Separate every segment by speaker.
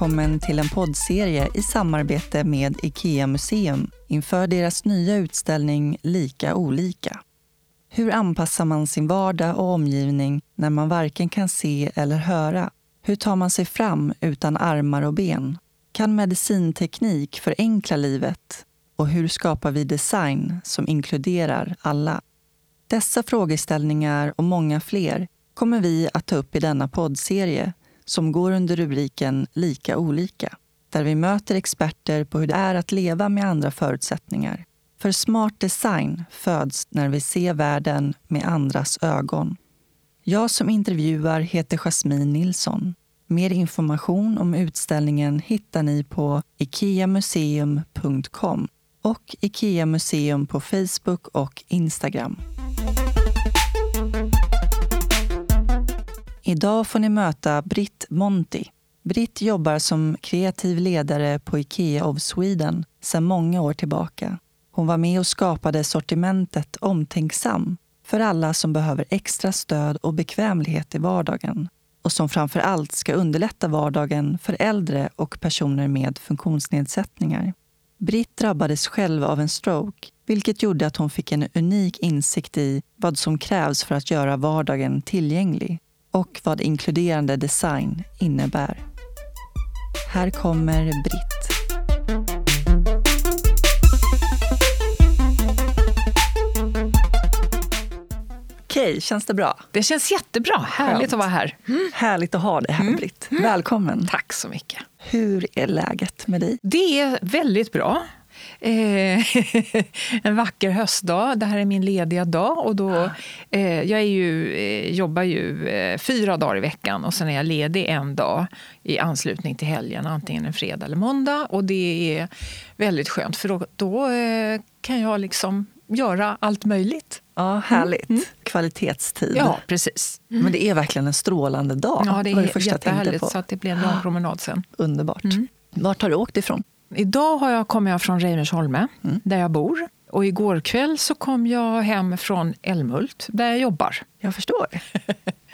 Speaker 1: Välkommen till en poddserie i samarbete med IKEA Museum inför deras nya utställning Lika olika. Hur anpassar man sin vardag och omgivning när man varken kan se eller höra? Hur tar man sig fram utan armar och ben? Kan medicinteknik förenkla livet? Och hur skapar vi design som inkluderar alla? Dessa frågeställningar och många fler kommer vi att ta upp i denna poddserie som går under rubriken Lika olika, där vi möter experter på hur det är att leva med andra förutsättningar. För smart design föds när vi ser världen med andras ögon. Jag som intervjuar heter Jasmine Nilsson. Mer information om utställningen hittar ni på ikeamuseum.com och Ikea Museum på Facebook och Instagram. Idag får ni möta Britt Monti. Britt jobbar som kreativ ledare på Ikea of Sweden sedan många år tillbaka. Hon var med och skapade sortimentet Omtänksam för alla som behöver extra stöd och bekvämlighet i vardagen och som framför allt ska underlätta vardagen för äldre och personer med funktionsnedsättningar. Britt drabbades själv av en stroke, vilket gjorde att hon fick en unik insikt i vad som krävs för att göra vardagen tillgänglig och vad inkluderande design innebär. Här kommer Britt. Okej, känns det bra?
Speaker 2: Det känns jättebra. Härligt
Speaker 1: Skönt.
Speaker 2: att vara här.
Speaker 1: Mm. Härligt att ha dig här, Britt. Välkommen.
Speaker 2: Tack så mycket.
Speaker 1: Hur är läget med dig?
Speaker 2: Det är väldigt bra. Eh, en vacker höstdag. Det här är min lediga dag. Och då, eh, jag ju, eh, jobbar ju eh, fyra dagar i veckan och sen är jag ledig en dag i anslutning till helgen, antingen en fredag eller måndag. Och det är väldigt skönt, för då, då eh, kan jag liksom göra allt möjligt.
Speaker 1: Ja, härligt. Kvalitetstid.
Speaker 2: Ja, precis.
Speaker 1: Men det är verkligen en strålande dag.
Speaker 2: Ja, det är
Speaker 1: det första
Speaker 2: jättehärligt. Så att det blir en lång promenad sen.
Speaker 1: Underbart. Vart har du åkt ifrån?
Speaker 2: Idag har jag, kommer jag från Reimersholme, där jag bor. Och igår kväll så kom jag hem från Älmhult, där jag jobbar.
Speaker 1: Jag förstår.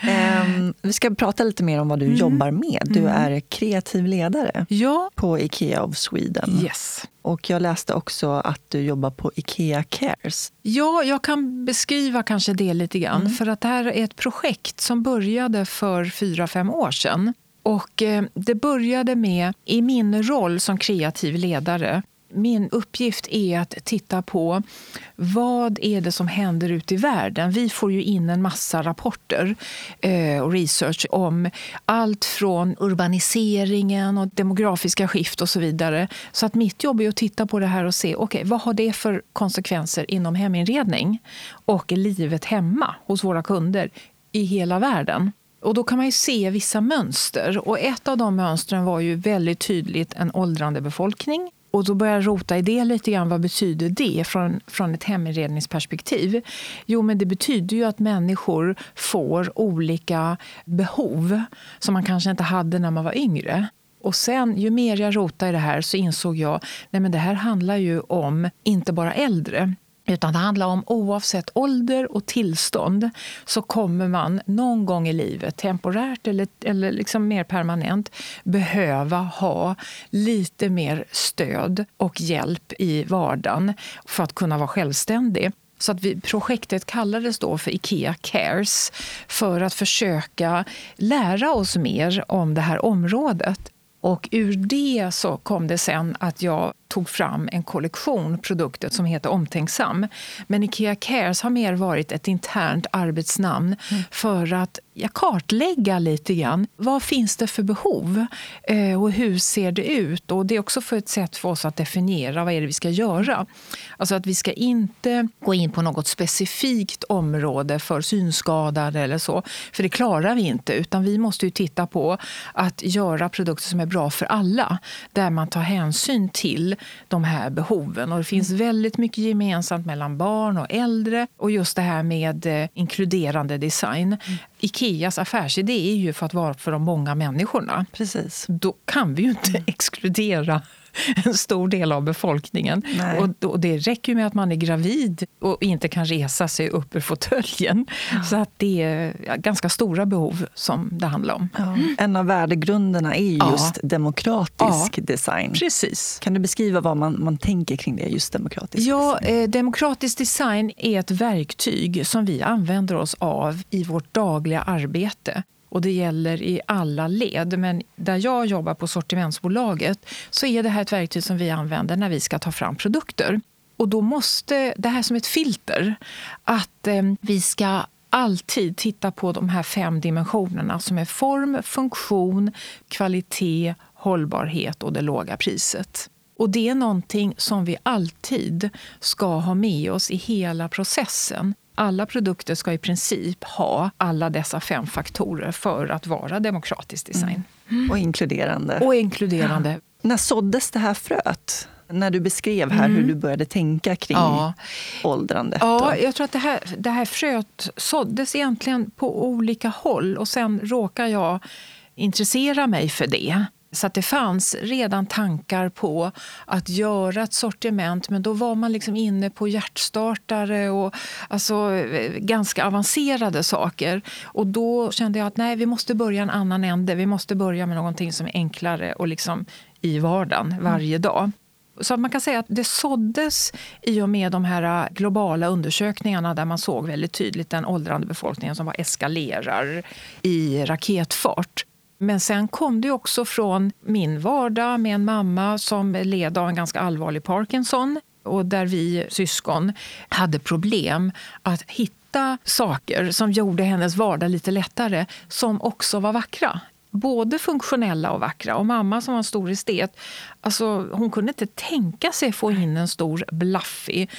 Speaker 1: Ehm, vi ska prata lite mer om vad du jobbar med. Du är kreativ ledare
Speaker 2: Ja,
Speaker 1: på Ikea of Sweden.
Speaker 2: yes.
Speaker 1: Och jag läste också att du jobbar på Ikea Cares.
Speaker 2: Ja, jag kan beskriva kanske det lite grann. För att det här är ett projekt som började för fyra, fem år sedan. Och eh, det började med, i min roll som kreativ ledare, min uppgift är att titta på vad är det som händer ute i världen. Vi får ju in en massa rapporter eh, och research om allt från urbaniseringen och demografiska skift och så vidare. Så att mitt jobb är att titta på det här och se okay, vad har det för konsekvenser inom heminredning och livet hemma hos våra kunder i hela världen. Och då kan man ju se vissa mönster. Och ett av de mönstren var ju väldigt tydligt en åldrande befolkning. Och då började jag rota i det lite grann. Vad betyder det från, från ett heminredningsperspektiv? Jo, men det betyder ju att människor får olika behov som man kanske inte hade när man var yngre. Och sen, ju mer jag rotade i det här så insåg jag att det här handlar ju om inte bara äldre utan det handlar om oavsett ålder och tillstånd så kommer man någon gång i livet, temporärt eller, eller liksom mer permanent, behöva ha lite mer stöd och hjälp i vardagen för att kunna vara självständig. Så att vi, projektet kallades då för Ikea Cares för att försöka lära oss mer om det här området. Och ur det så kom det sen att jag tog fram en kollektion produkter som heter Omtänksam. Men Ikea Cares har mer varit ett internt arbetsnamn för att ja, kartlägga lite grann. Vad finns det för behov eh, och hur ser det ut? Och Det är också för ett sätt för oss att definiera vad är det vi ska göra. Alltså att vi ska inte gå in på något specifikt område för synskadade eller så, för det klarar vi inte. Utan vi måste ju titta på att göra produkter som är bra för alla, där man tar hänsyn till de här behoven. Och det finns väldigt mycket gemensamt mellan barn och äldre och just det här med eh, inkluderande design. Ikeas affärsidé är ju för att vara för de många människorna.
Speaker 1: Precis.
Speaker 2: Då kan vi ju inte mm. exkludera en stor del av befolkningen. Och, och, Det räcker med att man är gravid och inte kan resa sig upp ur fåtöljen. Ja. Så att det är ganska stora behov som det handlar om. Ja.
Speaker 1: En av värdegrunderna är just demokratisk design.
Speaker 2: Precis.
Speaker 1: Kan du beskriva vad man, man tänker kring det, just demokratisk
Speaker 2: ja, design? Eh, demokratisk design är ett verktyg som vi använder oss av i vårt dagliga arbete och det gäller i alla led. Men där jag jobbar på sortimentsbolaget så är det här ett verktyg som vi använder när vi ska ta fram produkter. Och då måste det här som ett filter, att eh, vi ska alltid titta på de här fem dimensionerna som är form, funktion, kvalitet, hållbarhet och det låga priset. Och det är någonting som vi alltid ska ha med oss i hela processen. Alla produkter ska i princip ha alla dessa fem faktorer för att vara demokratisk design.
Speaker 1: Mm. Och inkluderande.
Speaker 2: Och inkluderande. Ja.
Speaker 1: När såddes det här fröet? När du beskrev här mm. hur du började tänka kring ja. åldrandet.
Speaker 2: Ja, jag tror att det här, det här fröet såddes egentligen på olika håll och sen råkar jag intressera mig för det. Så att det fanns redan tankar på att göra ett sortiment men då var man liksom inne på hjärtstartare och alltså, ganska avancerade saker. Och då kände jag att nej, vi måste börja en annan ände. Vi måste börja med någonting som är enklare och liksom i vardagen varje dag. Så man kan säga att det såddes i och med de här globala undersökningarna där man såg väldigt tydligt den åldrande befolkningen som var eskalerar i raketfart. Men sen kom det också från min vardag med en mamma som led av en ganska allvarlig Parkinson och där vi syskon hade problem att hitta saker som gjorde hennes vardag lite lättare, som också var vackra. Både funktionella och vackra. Och mamma som var en stor estet, alltså, hon kunde inte tänka sig få in en stor blaffig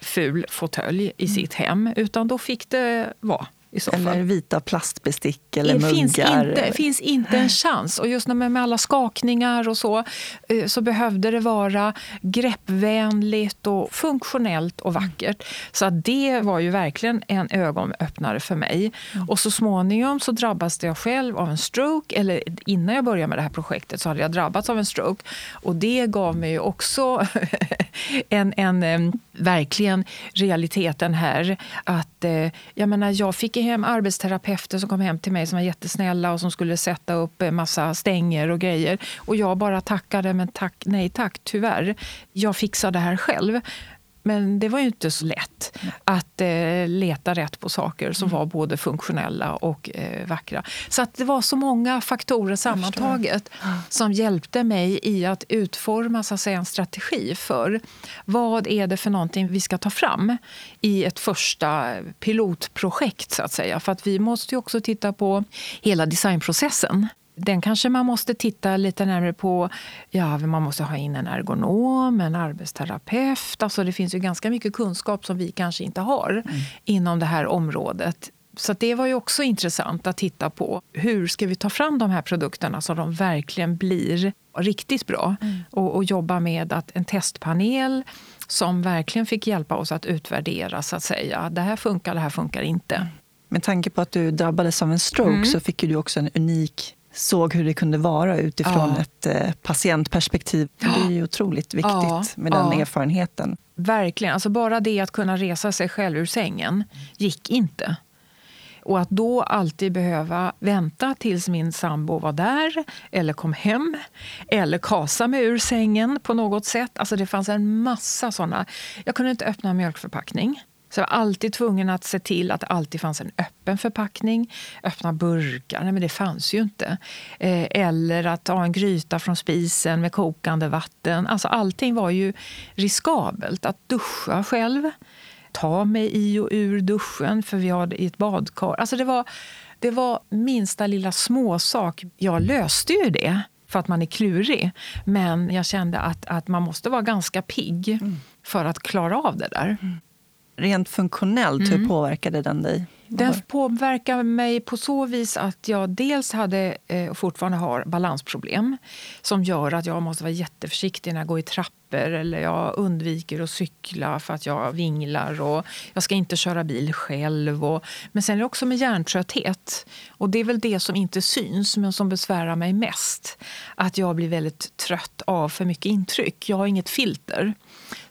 Speaker 2: ful fåtölj i sitt hem, utan då fick det vara
Speaker 1: eller vita plastbestick eller det muggar.
Speaker 2: Finns inte, finns inte en chans. Och just med alla skakningar och så, eh, så behövde det vara greppvänligt och funktionellt och vackert. Så det var ju verkligen en ögonöppnare för mig. Mm. Och så småningom så drabbades jag själv av en stroke. Eller innan jag började med det här projektet så hade jag drabbats av en stroke. Och det gav mig också en, en, verkligen realiteten här. Att, eh, jag menar, jag fick hem arbetsterapeuter som kom hem till mig som var jättesnälla och som skulle sätta upp en massa stänger och grejer. Och jag bara tackade, men tack, nej tack, tyvärr. Jag fixar det här själv. Men det var ju inte så lätt att eh, leta rätt på saker som mm. var både funktionella och eh, vackra. Så att det var så många faktorer sammantaget som hjälpte mig i att utforma så att säga, en strategi för vad är det för någonting vi ska ta fram i ett första pilotprojekt. så att säga. För att vi måste ju också titta på hela designprocessen den kanske man måste titta lite närmare på. Ja, man måste ha in en ergonom, en arbetsterapeut. Alltså det finns ju ganska mycket kunskap som vi kanske inte har mm. inom det här området. Så det var ju också intressant att titta på. Hur ska vi ta fram de här produkterna så de verkligen blir riktigt bra? Mm. Och, och, jobba med att en testpanel som verkligen fick hjälpa oss att utvärdera. så att säga. Det här funkar, det här funkar inte.
Speaker 1: Med tanke på att du drabbades av en stroke mm. så fick du också en unik såg hur det kunde vara utifrån ja. ett eh, patientperspektiv. Det är ju otroligt viktigt ja. med den ja. erfarenheten.
Speaker 2: Verkligen. Alltså bara det att kunna resa sig själv ur sängen gick inte. Och att då alltid behöva vänta tills min sambo var där eller kom hem eller kasa mig ur sängen på något sätt. Alltså det fanns en massa såna. Jag kunde inte öppna en mjölkförpackning. Så jag var alltid tvungen att se till att det alltid fanns en öppen förpackning. Öppna burkar, nej men det fanns ju inte. Eh, eller att ha en gryta från spisen med kokande vatten. Alltså allting var ju riskabelt. Att duscha själv, ta mig i och ur duschen för vi hade i ett badkar. Alltså det var, det var minsta lilla småsak. Jag löste ju det för att man är klurig. Men jag kände att, att man måste vara ganska pigg mm. för att klara av det där. Mm
Speaker 1: rent funktionellt, mm. hur påverkade den dig?
Speaker 2: Den påverkar mig på så vis att jag dels hade eh, och fortfarande har balansproblem som gör att jag måste vara jätteförsiktig när jag går i trappor eller jag undviker att cykla för att jag vinglar och jag ska inte köra bil själv. Och, men sen är det också med hjärntrötthet. Och det är väl det som inte syns men som besvärar mig mest. Att jag blir väldigt trött av för mycket intryck. Jag har inget filter.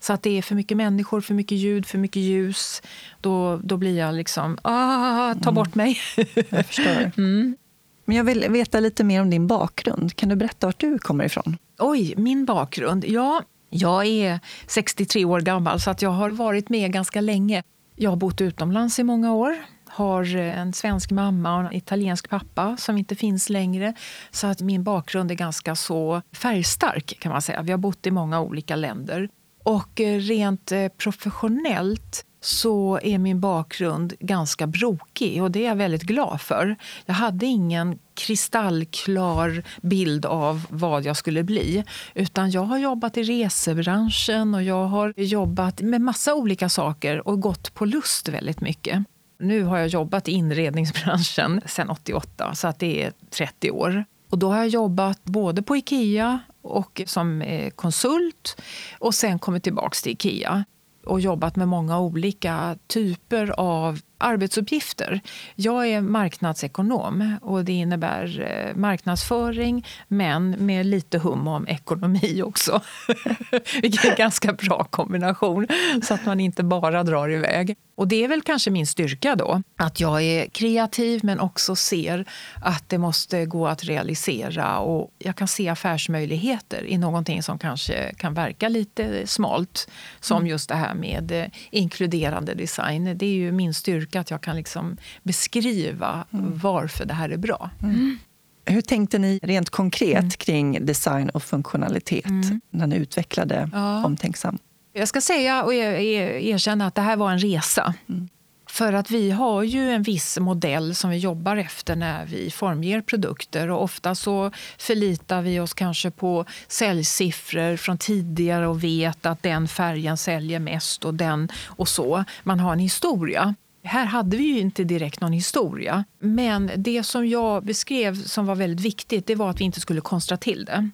Speaker 2: Så att det är för mycket människor, för mycket ljud, för mycket ljus. Då, då blir jag liksom, ah, ta bort mig.
Speaker 1: Jag förstår. Mm. Men jag vill veta lite mer om din bakgrund. Kan du berätta vart du kommer ifrån?
Speaker 2: Oj, min bakgrund? Ja, jag är 63 år gammal så att jag har varit med ganska länge. Jag har bott utomlands i många år har en svensk mamma och en italiensk pappa som inte finns längre. Så att min bakgrund är ganska så färgstark kan man säga. Vi har bott i många olika länder. Och eh, rent eh, professionellt så är min bakgrund ganska brokig och det är jag väldigt glad för. Jag hade ingen kristallklar bild av vad jag skulle bli. Utan jag har jobbat i resebranschen och jag har jobbat med massa olika saker och gått på lust väldigt mycket. Nu har jag jobbat i inredningsbranschen sedan 88, så att det är 30 år. Och då har jag jobbat både på Ikea och som eh, konsult och sen kommit tillbaka till Ikea och jobbat med många olika typer av arbetsuppgifter. Jag är marknadsekonom och det innebär eh, marknadsföring men med lite hum om ekonomi också. Vilket är en ganska bra kombination så att man inte bara drar iväg. Och det är väl kanske min styrka då, att jag är kreativ men också ser att det måste gå att realisera och jag kan se affärsmöjligheter i någonting som kanske kan verka lite smalt. Som mm. just det här med eh, inkluderande design. Det är ju min styrka att jag kan liksom beskriva mm. varför det här är bra. Mm.
Speaker 1: Hur tänkte ni rent konkret mm. kring design och funktionalitet mm. när ni utvecklade ja. Omtänksam?
Speaker 2: Jag ska säga och erkänna att det här var en resa. Mm. För att vi har ju en viss modell som vi jobbar efter när vi formger produkter. Och ofta så förlitar vi oss kanske på säljsiffror från tidigare och vet att den färgen säljer mest och den och så. Man har en historia. Här hade vi ju inte direkt någon historia. Men det som jag beskrev som var väldigt viktigt det var att vi inte skulle konstra till det.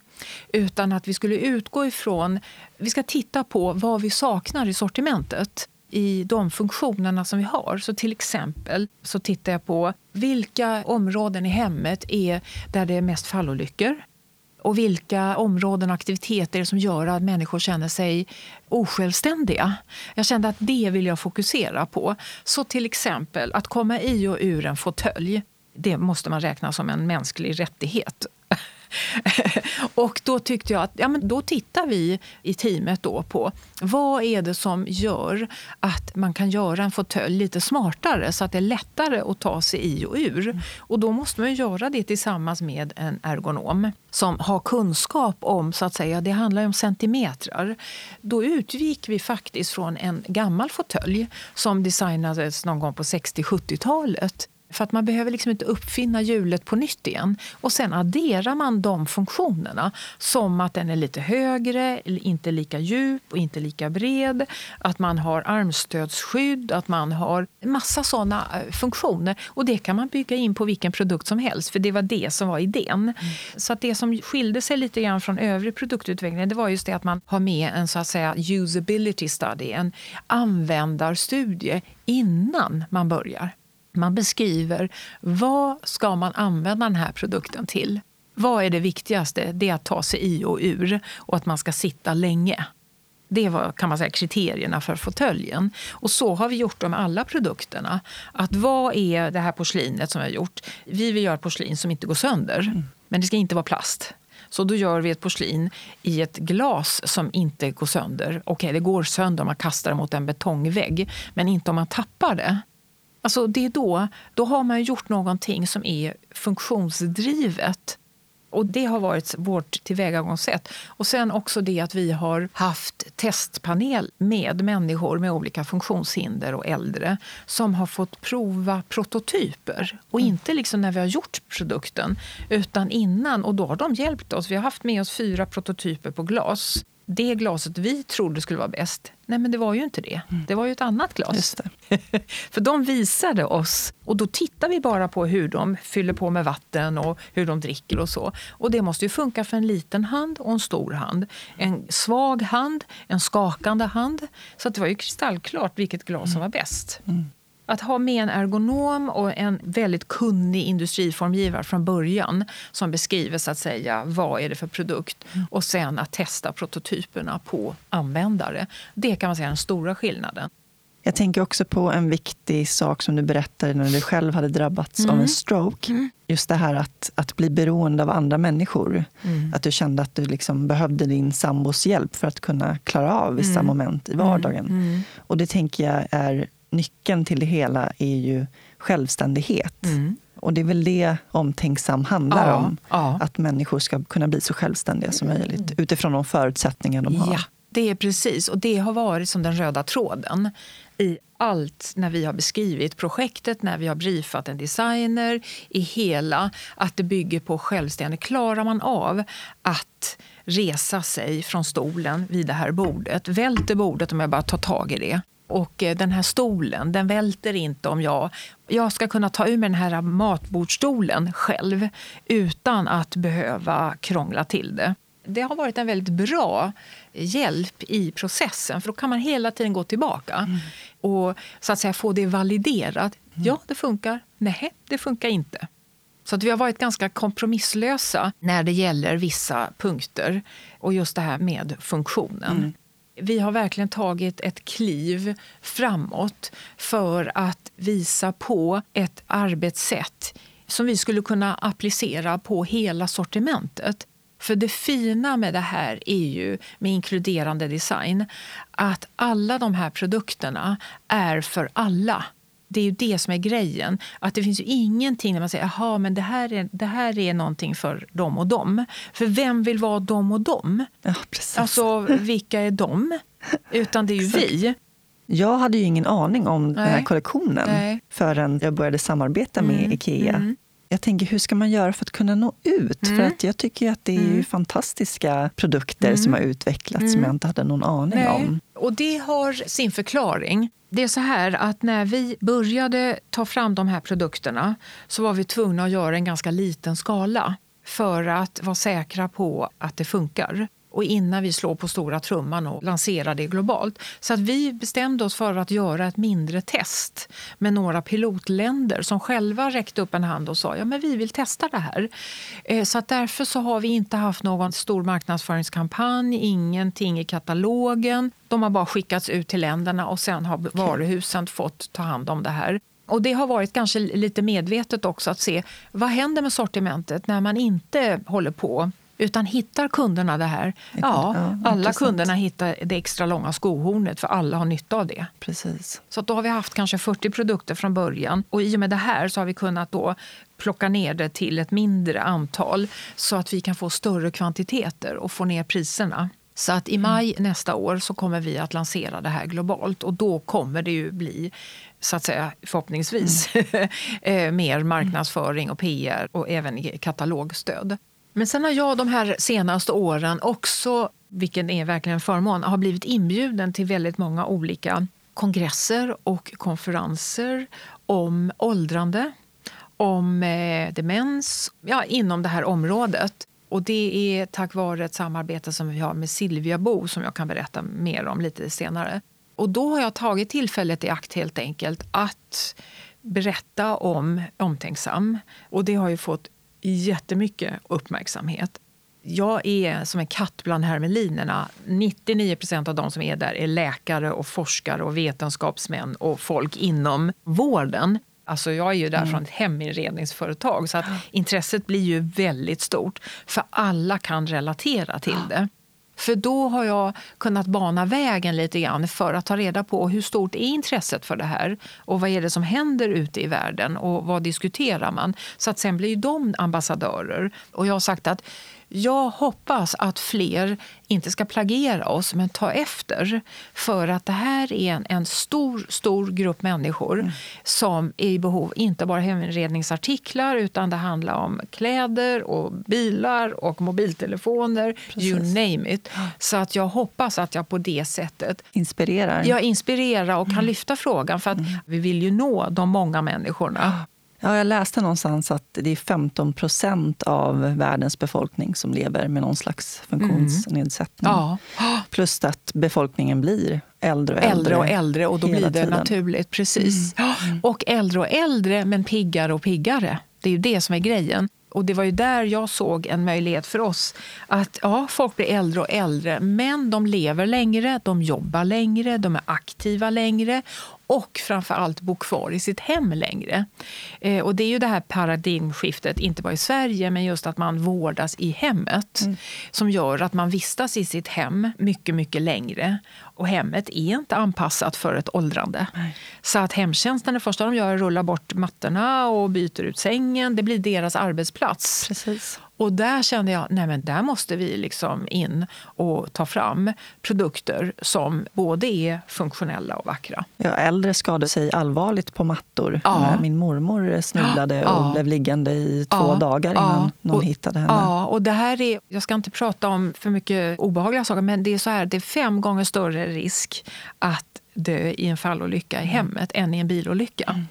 Speaker 2: Utan att vi skulle utgå ifrån, vi ska titta på vad vi saknar i sortimentet i de funktionerna som vi har. Så till exempel så tittar jag på vilka områden i hemmet är där det är mest fallolyckor och vilka områden och aktiviteter som gör att människor känner sig osjälvständiga. Jag kände att det vill jag fokusera på. Så till exempel att komma i och ur en fåtölj, det måste man räkna som en mänsklig rättighet. och då tyckte jag att ja, men då tittar vi i teamet då på vad är det som gör att man kan göra en fåtölj lite smartare så att det är lättare att ta sig i och ur. Mm. Och då måste man göra det tillsammans med en ergonom som har kunskap om, så att säga, det handlar om centimetrar. Då utgick vi faktiskt från en gammal fåtölj som designades någon gång på 60-70-talet för att man behöver liksom inte uppfinna hjulet på nytt igen. Och sen adderar man de funktionerna som att den är lite högre, inte lika djup och inte lika bred. Att man har armstödsskydd, att man har massa sådana eh, funktioner. Och det kan man bygga in på vilken produkt som helst, för det var det som var idén. Mm. Så att det som skilde sig lite grann från övrig produktutveckling det var just det att man har med en så att säga usability study, en användarstudie innan man börjar. Man beskriver vad ska man använda den här produkten till. Vad är det viktigaste? Det är att ta sig i och ur och att man ska sitta länge. Det var kan man säga, kriterierna för fåtöljen. Och så har vi gjort med alla produkterna. Att vad är det här porslinet som vi har gjort? Vi vill göra porslin som inte går sönder, mm. men det ska inte vara plast. Så då gör vi ett porslin i ett glas som inte går sönder. Okej, det går sönder om man kastar det mot en betongvägg, men inte om man tappar det. Alltså det är då, då har man gjort någonting som är funktionsdrivet. Och Det har varit vårt tillvägagångssätt. Och sen också det att vi har haft testpanel med människor med olika funktionshinder och äldre som har fått prova prototyper. Och mm. inte liksom när vi har gjort produkten, utan innan. Och Då har de hjälpt oss. Vi har haft med oss fyra prototyper på glas det glaset vi trodde skulle vara bäst, nej men det var ju inte det. Mm. Det var ju ett annat glas. För de visade oss, och då tittar vi bara på hur de fyller på med vatten och hur de dricker och så. Och det måste ju funka för en liten hand och en stor hand. En svag hand, en skakande hand. Så det var ju kristallklart vilket glas som var bäst. Mm. Att ha med en ergonom och en väldigt kunnig industriformgivare från början som beskriver så att säga vad är det för produkt mm. och sen att testa prototyperna på användare. Det kan man säga är den stora skillnaden.
Speaker 1: Jag tänker också på en viktig sak som du berättade när du själv hade drabbats mm. av en stroke. Mm. Just det här att, att bli beroende av andra människor. Mm. Att du kände att du liksom behövde din sambos hjälp för att kunna klara av vissa mm. moment i vardagen. Mm. Och det tänker jag är nyckeln till det hela är ju självständighet. Mm. Och det är väl det Omtänksam handlar ja, om. Ja. Att människor ska kunna bli så självständiga som möjligt utifrån de förutsättningar de har.
Speaker 2: Ja, det är precis. Och det har varit som den röda tråden i allt när vi har beskrivit projektet, när vi har briefat en designer, i hela, att det bygger på självständighet. Klarar man av att resa sig från stolen vid det här bordet, välter bordet om jag bara tar tag i det, och eh, den här stolen, den välter inte om jag... Jag ska kunna ta ur mig den här matbordsstolen själv utan att behöva krångla till det. Det har varit en väldigt bra hjälp i processen för då kan man hela tiden gå tillbaka mm. och så att säga få det validerat. Mm. Ja, det funkar. Nej, det funkar inte. Så att vi har varit ganska kompromisslösa när det gäller vissa punkter och just det här med funktionen. Mm vi har verkligen tagit ett kliv framåt för att visa på ett arbetssätt som vi skulle kunna applicera på hela sortimentet. För det fina med det här är ju med inkluderande design att alla de här produkterna är för alla det är ju det som är grejen. Att det finns ju ingenting där man säger aha, men det här, är, det här är någonting för dem och dem. För vem vill vara dem och dem?
Speaker 1: Ja, precis.
Speaker 2: Alltså, vilka är de? Utan det är ju vi.
Speaker 1: Jag hade ju ingen aning om Nej. den här kollektionen Nej. förrän jag började samarbeta med mm. Ikea. Mm. Jag tänker, hur ska man göra för att kunna nå ut? Mm. För att jag tycker att det är mm. fantastiska produkter mm. som har utvecklats som mm. jag inte hade någon aning Nej. om.
Speaker 2: Och det har sin förklaring. Det är så här att när vi började ta fram de här produkterna så var vi tvungna att göra en ganska liten skala för att vara säkra på att det funkar och innan vi slår på stora trumman och lanserar det globalt. Så att vi bestämde oss för att göra ett mindre test med några pilotländer som själva räckte upp en hand och sa ja men vi vill testa det här. Eh, så att därför så har vi inte haft någon stor marknadsföringskampanj, ingenting i katalogen. De har bara skickats ut till länderna och sen har varuhusen fått ta hand om det här. Och Det har varit kanske lite medvetet också att se vad händer med sortimentet när man inte håller på utan hittar kunderna det här, ja, ja alla kunderna hittar det extra långa skohornet för alla har nytta av det.
Speaker 1: Precis.
Speaker 2: Så då har vi haft kanske 40 produkter från början och i och med det här så har vi kunnat då plocka ner det till ett mindre antal så att vi kan få större kvantiteter och få ner priserna. Så att i maj mm. nästa år så kommer vi att lansera det här globalt och då kommer det ju bli så att säga, förhoppningsvis mm. Eh, mer marknadsföring och PR och även katalogstöd. Men sen har jag de här senaste åren också, vilken är verkligen en förmån, har blivit inbjuden till väldigt många olika kongresser och konferenser om åldrande, om eh, demens, ja, inom det här området. Och det är tack vare ett samarbete som vi har med Silvia Bo som jag kan berätta mer om lite senare. Och då har jag tagit tillfället i akt helt enkelt att berätta om Omtänksam. Och det har ju fått jättemycket uppmärksamhet. Jag är som en katt bland hermelinerna. 99% av de som är där är läkare, och forskare och vetenskapsmän och folk inom vården. Alltså jag är ju där mm. från ett heminredningsföretag så att intresset blir ju väldigt stort. För alla kan relatera till det. För då har jag kunnat bana vägen lite grann för att ta reda på hur stort är intresset för det här och vad är det som händer ute i världen och vad diskuterar man? Så att sen blir de ambassadörer. Och jag har sagt att jag hoppas att fler inte ska plagiera oss, men ta efter. För att det här är en, en stor, stor grupp människor mm. som är i behov, inte bara hemredningsartiklar, utan det handlar om kläder och bilar och mobiltelefoner, Precis. you name it. Så att jag hoppas att jag på det sättet
Speaker 1: inspirerar,
Speaker 2: jag inspirerar och kan mm. lyfta frågan. För att mm. vi vill ju nå de många människorna.
Speaker 1: Ja, jag läste någonstans att det är 15 procent av världens befolkning som lever med någon slags funktionsnedsättning. Mm. Ja. Plus att befolkningen blir äldre och äldre.
Speaker 2: Äldre och äldre och då blir det tiden. naturligt. Precis. Mm. Och äldre och äldre, men piggare och piggare. Det är ju det som är grejen. Och det var ju där jag såg en möjlighet för oss. Att ja, folk blir äldre och äldre, men de lever längre, de jobbar längre, de är aktiva längre och framför allt bo kvar i sitt hem längre. Eh, och det är ju det här paradigmskiftet, inte bara i Sverige, men just att man vårdas i hemmet mm. som gör att man vistas i sitt hem mycket, mycket längre. Och hemmet är inte anpassat för ett åldrande. Nej. Så att hemtjänsten, det första de gör är att rulla bort mattorna och byter ut sängen. Det blir deras arbetsplats.
Speaker 1: Precis.
Speaker 2: Och där kände jag nej men där måste vi liksom in och ta fram produkter som både är funktionella och vackra.
Speaker 1: Ja, äldre skadade sig allvarligt på mattor. Ja. Min mormor snubblade ja. och blev liggande i två ja. dagar innan någon och, hittade henne.
Speaker 2: Ja, och det här är, jag ska inte prata om för mycket obehagliga saker, men det är så här, det är fem gånger större risk att dö i en fallolycka i mm. hemmet än i en bilolycka. Mm.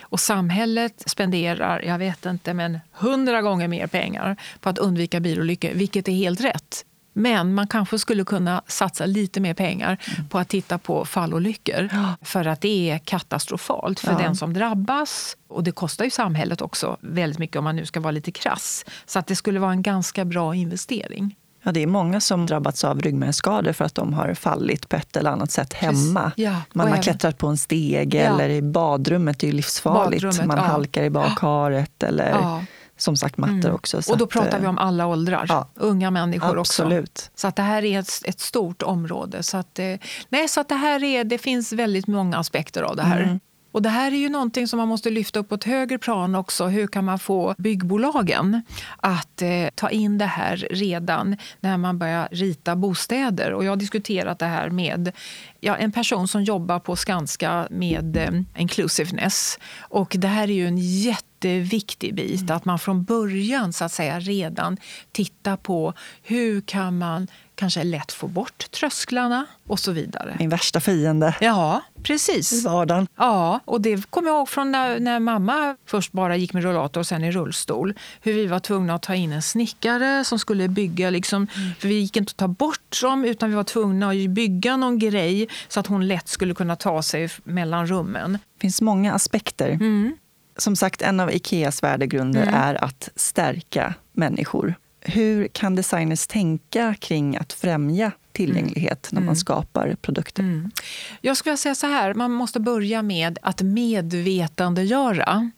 Speaker 2: Och samhället spenderar, jag vet inte, men hundra gånger mer pengar på att undvika bilolyckor, vilket är helt rätt. Men man kanske skulle kunna satsa lite mer pengar mm. på att titta på fallolyckor. Ja. För att det är katastrofalt för ja. den som drabbas. Och det kostar ju samhället också väldigt mycket om man nu ska vara lite krass. Så att det skulle vara en ganska bra investering.
Speaker 1: Ja, det är många som drabbats av ryggmärgsskador för att de har fallit på ett eller annat sätt hemma. Ja, man har även... klättrat på en stege ja. eller i badrummet, det är livsfarligt. Badrummet, man ja. halkar i badkaret eller som sagt mattor mm. också.
Speaker 2: och då att, pratar vi om alla åldrar, unga människor
Speaker 1: absolut.
Speaker 2: också. Så att det här är ett, ett stort område. Så att, eh, nej, så att det, här är, det finns väldigt många aspekter av det här. Mm. Och det här är ju någonting som man måste lyfta upp på ett högre plan också. Hur kan man få byggbolagen att eh, ta in det här redan när man börjar rita bostäder? Och jag har diskuterat det här med ja, en person som jobbar på Skanska med eh, inclusiveness. Och det här är ju en jätteviktig bit, mm. att man från början så att säga redan tittar på hur kan man kanske lätt få bort trösklarna och så vidare.
Speaker 1: Min värsta fiende.
Speaker 2: Ja, precis.
Speaker 1: I vardagen.
Speaker 2: Ja, och det kommer jag ihåg från när, när mamma först bara gick med rullator och sen i rullstol. Hur vi var tvungna att ta in en snickare som skulle bygga, liksom, mm. för vi gick inte att ta bort dem utan vi var tvungna att bygga någon grej så att hon lätt skulle kunna ta sig mellan rummen.
Speaker 1: Det finns många aspekter. Mm. Som sagt, en av Ikeas värdegrunder mm. är att stärka människor. Hur kan designers tänka kring att främja tillgänglighet mm. när man mm. skapar produkter? Mm.
Speaker 2: Jag skulle säga så här, man måste börja med att medvetandegöra.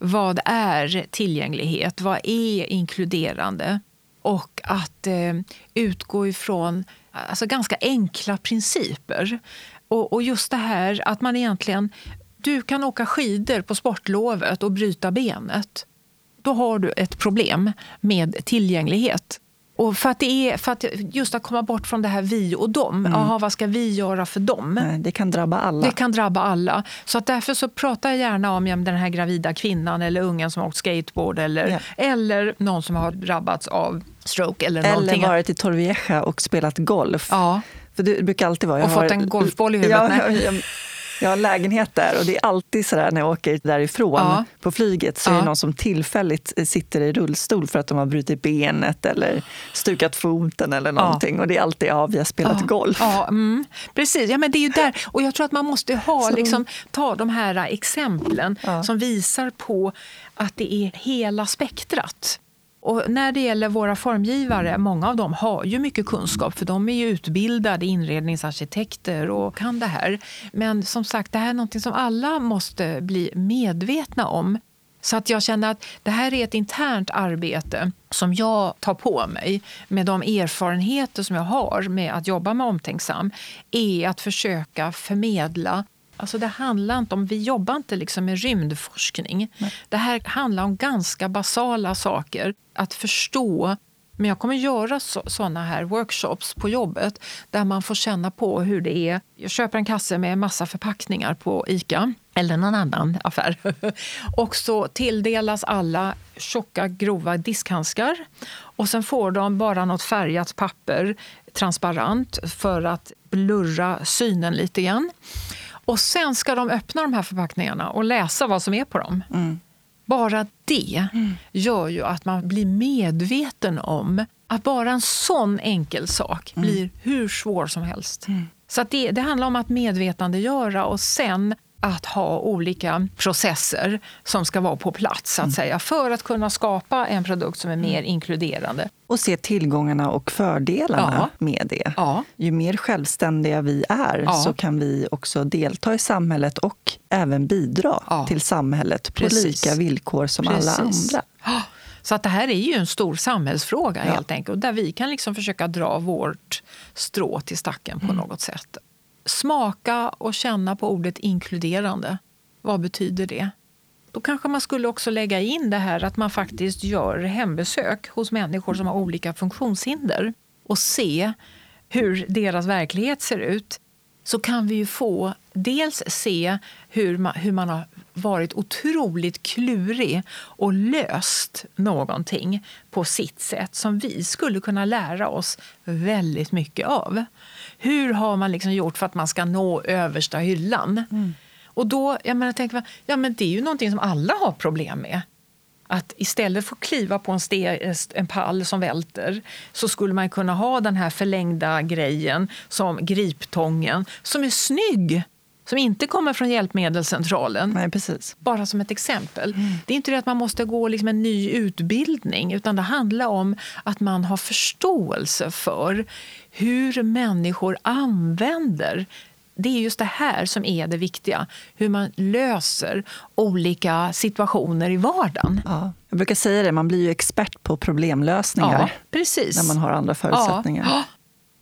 Speaker 2: Vad är tillgänglighet? Vad är inkluderande? Och att eh, utgå ifrån alltså, ganska enkla principer. Och, och just det här att man egentligen... Du kan åka skidor på sportlovet och bryta benet då har du ett problem med tillgänglighet. Och för att, det är, för att just att komma bort från det här vi och dem. Mm. Aha, vad ska vi göra för dem?
Speaker 1: Nej, det kan drabba alla.
Speaker 2: Det kan drabba alla. Så att därför så pratar jag gärna om ja, den här gravida kvinnan eller ungen som har åkt skateboard eller, yeah. eller någon som har drabbats av stroke. Eller,
Speaker 1: eller varit i Torrevieja och spelat golf.
Speaker 2: Ja.
Speaker 1: För det brukar alltid vara...
Speaker 2: och fått en golfboll i huvudet? Ja, jag,
Speaker 1: har lägenhet där och det är alltid så där när jag åker därifrån ja. på flyget så är det någon som tillfälligt sitter i rullstol för att de har brutit benet eller stukat foten eller någonting. Och det är alltid, ja, vi har spelat golf.
Speaker 2: Ja, mm. Precis, ja, men det är ju där. Och jag tror att man måste ha, liksom, ta de här exemplen som visar på att det är hela spektrat. Och när det gäller våra formgivare, många av dem har ju mycket kunskap för de är ju utbildade inredningsarkitekter och kan det här. Men som sagt, det här är något som alla måste bli medvetna om. Så att jag känner att det här är ett internt arbete som jag tar på mig med de erfarenheter som jag har med att jobba med Omtänksam, är att försöka förmedla Alltså det handlar inte om, vi jobbar inte liksom med rymdforskning. Nej. Det här handlar om ganska basala saker. Att förstå Men jag kommer göra såna här workshops på jobbet där man får känna på hur det är. Jag köper en kasse med massa förpackningar på Ica eller någon annan affär. och så tilldelas alla tjocka, grova diskhandskar. Och sen får de bara något färgat papper, transparent, för att blurra synen lite grann. Och sen ska de öppna de här förpackningarna och läsa vad som är på dem. Mm. Bara det mm. gör ju att man blir medveten om att bara en sån enkel sak mm. blir hur svår som helst. Mm. Så det, det handlar om att medvetandegöra och sen att ha olika processer som ska vara på plats så att mm. säga, för att kunna skapa en produkt som är mer mm. inkluderande.
Speaker 1: Och se tillgångarna och fördelarna ja. med det. Ja. Ju mer självständiga vi är ja. så kan vi också delta i samhället och även bidra till samhället på Precis. lika villkor som Precis. alla andra.
Speaker 2: Så att det här är ju en stor samhällsfråga helt enkelt, där vi kan liksom försöka dra vårt strå till stacken på mm. något sätt smaka och känna på ordet inkluderande. Vad betyder det? Då kanske man skulle också lägga in det här att man faktiskt gör hembesök hos människor som har olika funktionshinder och se hur deras verklighet ser ut. Så kan vi ju få dels se hur man, hur man har varit otroligt klurig och löst någonting på sitt sätt som vi skulle kunna lära oss väldigt mycket av. Hur har man liksom gjort för att man ska nå översta hyllan? Mm. Och då jag menar, tänker man, ja, men det är ju någonting som alla har problem med. Att istället för att kliva på en, en pall som välter så skulle man kunna ha den här förlängda grejen som griptången som är snygg som inte kommer från Hjälpmedelscentralen.
Speaker 1: Nej, precis.
Speaker 2: Bara som ett exempel. Mm. Det är inte det att man måste gå liksom en ny utbildning utan det handlar om att man har förståelse för hur människor använder det är just det här som är det viktiga. Hur man löser olika situationer i vardagen.
Speaker 1: Ja, jag brukar säga det, man blir ju expert på problemlösningar
Speaker 2: ja, precis.
Speaker 1: när man har andra förutsättningar. Ja.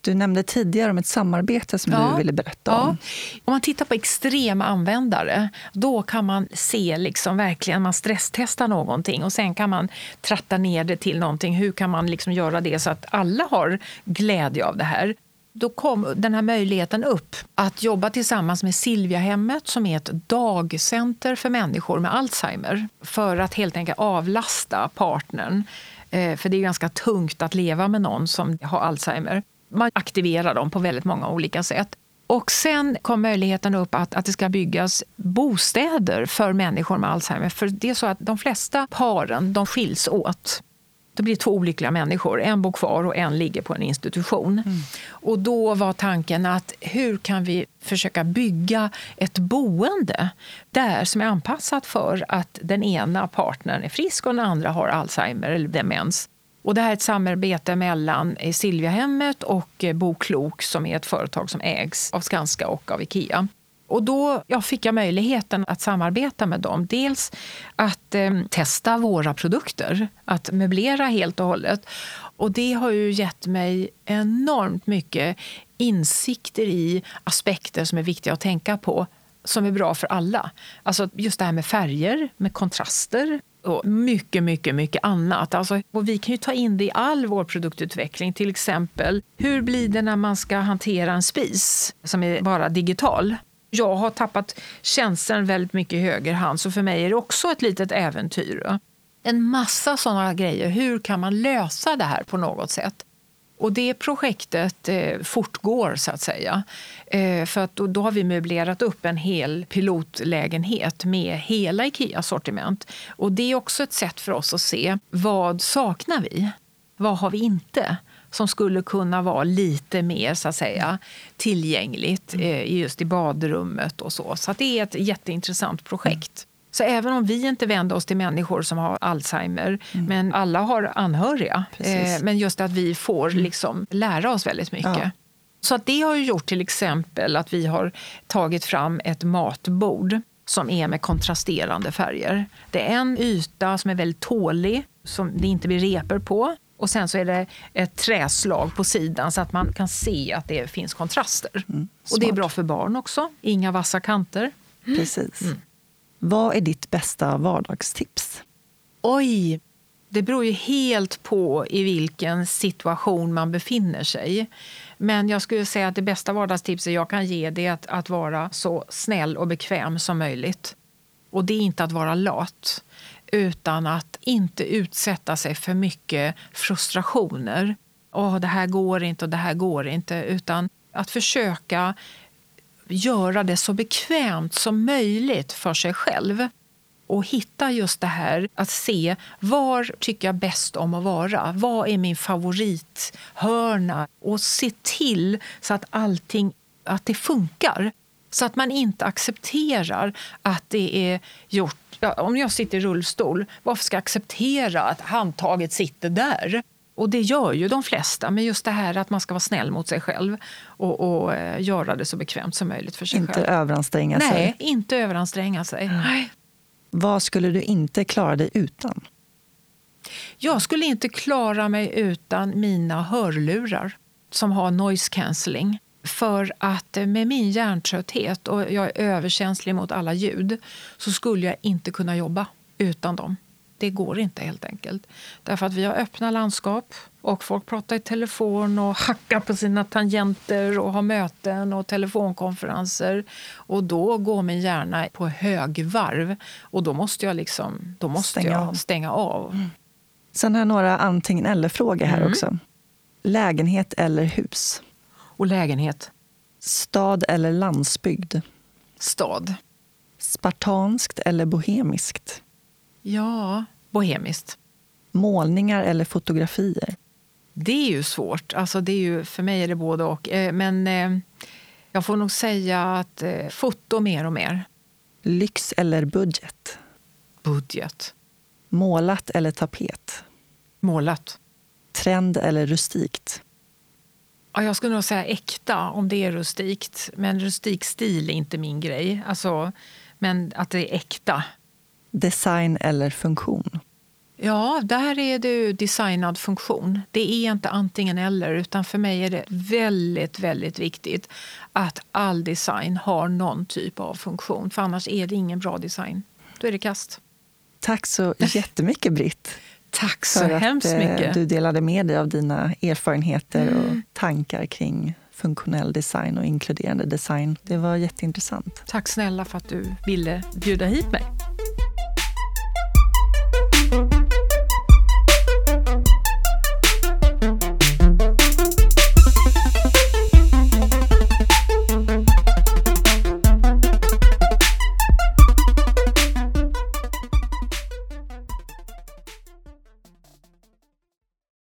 Speaker 1: Du nämnde tidigare om ett samarbete som ja. du ville berätta om. Ja.
Speaker 2: Om man tittar på extrema användare, då kan man se liksom verkligen, man stresstestar någonting och sen kan man tratta ner det till någonting. Hur kan man liksom göra det så att alla har glädje av det här? Då kom den här möjligheten upp att jobba tillsammans med Silviahemmet som är ett dagcenter för människor med Alzheimer för att helt enkelt avlasta partnern. Eh, för det är ganska tungt att leva med någon som har Alzheimer man aktiverar dem på väldigt många olika sätt. Och sen kom möjligheten upp att, att det ska byggas bostäder för människor med Alzheimer. För det är så att de flesta paren de skiljs åt. Det blir två olyckliga människor. En bor kvar och en ligger på en institution. Mm. Och då var tanken att hur kan vi försöka bygga ett boende där som är anpassat för att den ena partnern är frisk och den andra har Alzheimer eller demens. Och det här är ett samarbete mellan eh, Silviahemmet och eh, BoKlok som är ett företag som ägs av Skanska och av Ikea. Och då ja, fick jag möjligheten att samarbeta med dem. Dels att eh, testa våra produkter, att möblera helt och hållet. Och det har ju gett mig enormt mycket insikter i aspekter som är viktiga att tänka på som är bra för alla. Alltså just det här med färger, med kontraster, och mycket, mycket, mycket annat. Alltså, och vi kan ju ta in det i all vår produktutveckling. Till exempel, hur blir det när man ska hantera en spis som är bara digital? Jag har tappat känslan väldigt mycket i höger hand, så för mig är det också ett litet äventyr. En massa sådana grejer. Hur kan man lösa det här på något sätt? Och det projektet eh, fortgår, så att säga. Eh, för att då, då, har vi möblerat upp en hel pilotlägenhet med hela Ikea-sortiment. Och det är också ett sätt för oss att se vad saknar vi? Vad har vi inte? som skulle kunna vara lite mer så att säga, tillgängligt eh, just i badrummet och så. Så det är ett jätteintressant projekt. Så även om vi inte vänder oss till människor som har Alzheimer, mm. men alla har anhöriga. Eh, men just att vi får mm. liksom lära oss väldigt mycket. Ja. Så att det har gjort till exempel att vi har tagit fram ett matbord som är med kontrasterande färger. Det är en yta som är väldigt tålig, som det inte blir repor på. Och sen så är det ett träslag på sidan så att man kan se att det finns kontraster. Mm, och det är bra för barn också. Inga vassa kanter.
Speaker 1: Precis. Mm. Vad är ditt bästa vardagstips?
Speaker 2: Oj! Det beror ju helt på i vilken situation man befinner sig. Men jag skulle säga att det bästa vardagstipset jag kan ge det är att, att vara så snäll och bekväm som möjligt. Och det är inte att vara lat, utan att inte utsätta sig för mycket frustrationer. Åh, det här går inte och det här går inte. Utan att försöka göra det så bekvämt som möjligt för sig själv och hitta just det här att se var tycker jag bäst om att vara. Vad är min favorithörna? Och se till så att allting att det funkar. Så att man inte accepterar att det är gjort. Ja, om jag sitter i rullstol, varför ska jag acceptera att handtaget sitter där? Och det gör ju de flesta, men just det här att man ska vara snäll mot sig själv och, och eh, göra det så bekvämt som möjligt för sig
Speaker 1: inte
Speaker 2: själv.
Speaker 1: Inte överanstränga
Speaker 2: Nej,
Speaker 1: sig.
Speaker 2: Nej, inte överanstränga sig. Mm.
Speaker 1: Vad skulle du inte klara dig utan?
Speaker 2: Jag skulle inte klara mig utan mina hörlurar som har noise cancelling. För att med min hjärntrötthet och jag är överkänslig mot alla ljud så skulle jag inte kunna jobba utan dem. Det går inte helt enkelt. Därför att vi har öppna landskap och folk pratar i telefon och hackar på sina tangenter och har möten och telefonkonferenser. Och då går min hjärna på högvarv och då måste jag, liksom, då måste stänga, jag av. stänga av. Mm.
Speaker 1: Sen har jag några antingen eller-frågor här mm. också. Lägenhet eller hus?
Speaker 2: Och lägenhet.
Speaker 1: Stad eller landsbygd?
Speaker 2: Stad.
Speaker 1: Spartanskt eller bohemiskt?
Speaker 2: Ja, bohemiskt.
Speaker 1: Målningar eller fotografier?
Speaker 2: Det är ju svårt. Alltså det är ju, för mig är det både och. Eh, men eh, jag får nog säga att eh, foto mer och mer.
Speaker 1: Lyx eller budget?
Speaker 2: Budget.
Speaker 1: Målat eller tapet?
Speaker 2: Målat.
Speaker 1: Trend eller rustikt?
Speaker 2: Ja, jag skulle nog säga äkta, om det är rustikt. Men rustik stil är inte min grej. Alltså, men att det är äkta.
Speaker 1: Design eller funktion?
Speaker 2: Ja, där är det designad funktion. Det är inte antingen eller, utan för mig är det väldigt, väldigt viktigt att all design har någon typ av funktion. För annars är det ingen bra design. Då är det kast.
Speaker 1: Tack så jättemycket, Britt.
Speaker 2: Tack så hemskt att, eh, mycket.
Speaker 1: du delade med dig av dina erfarenheter mm. och tankar kring funktionell design och inkluderande design. Det var jätteintressant.
Speaker 2: Tack snälla för att du ville bjuda hit mig.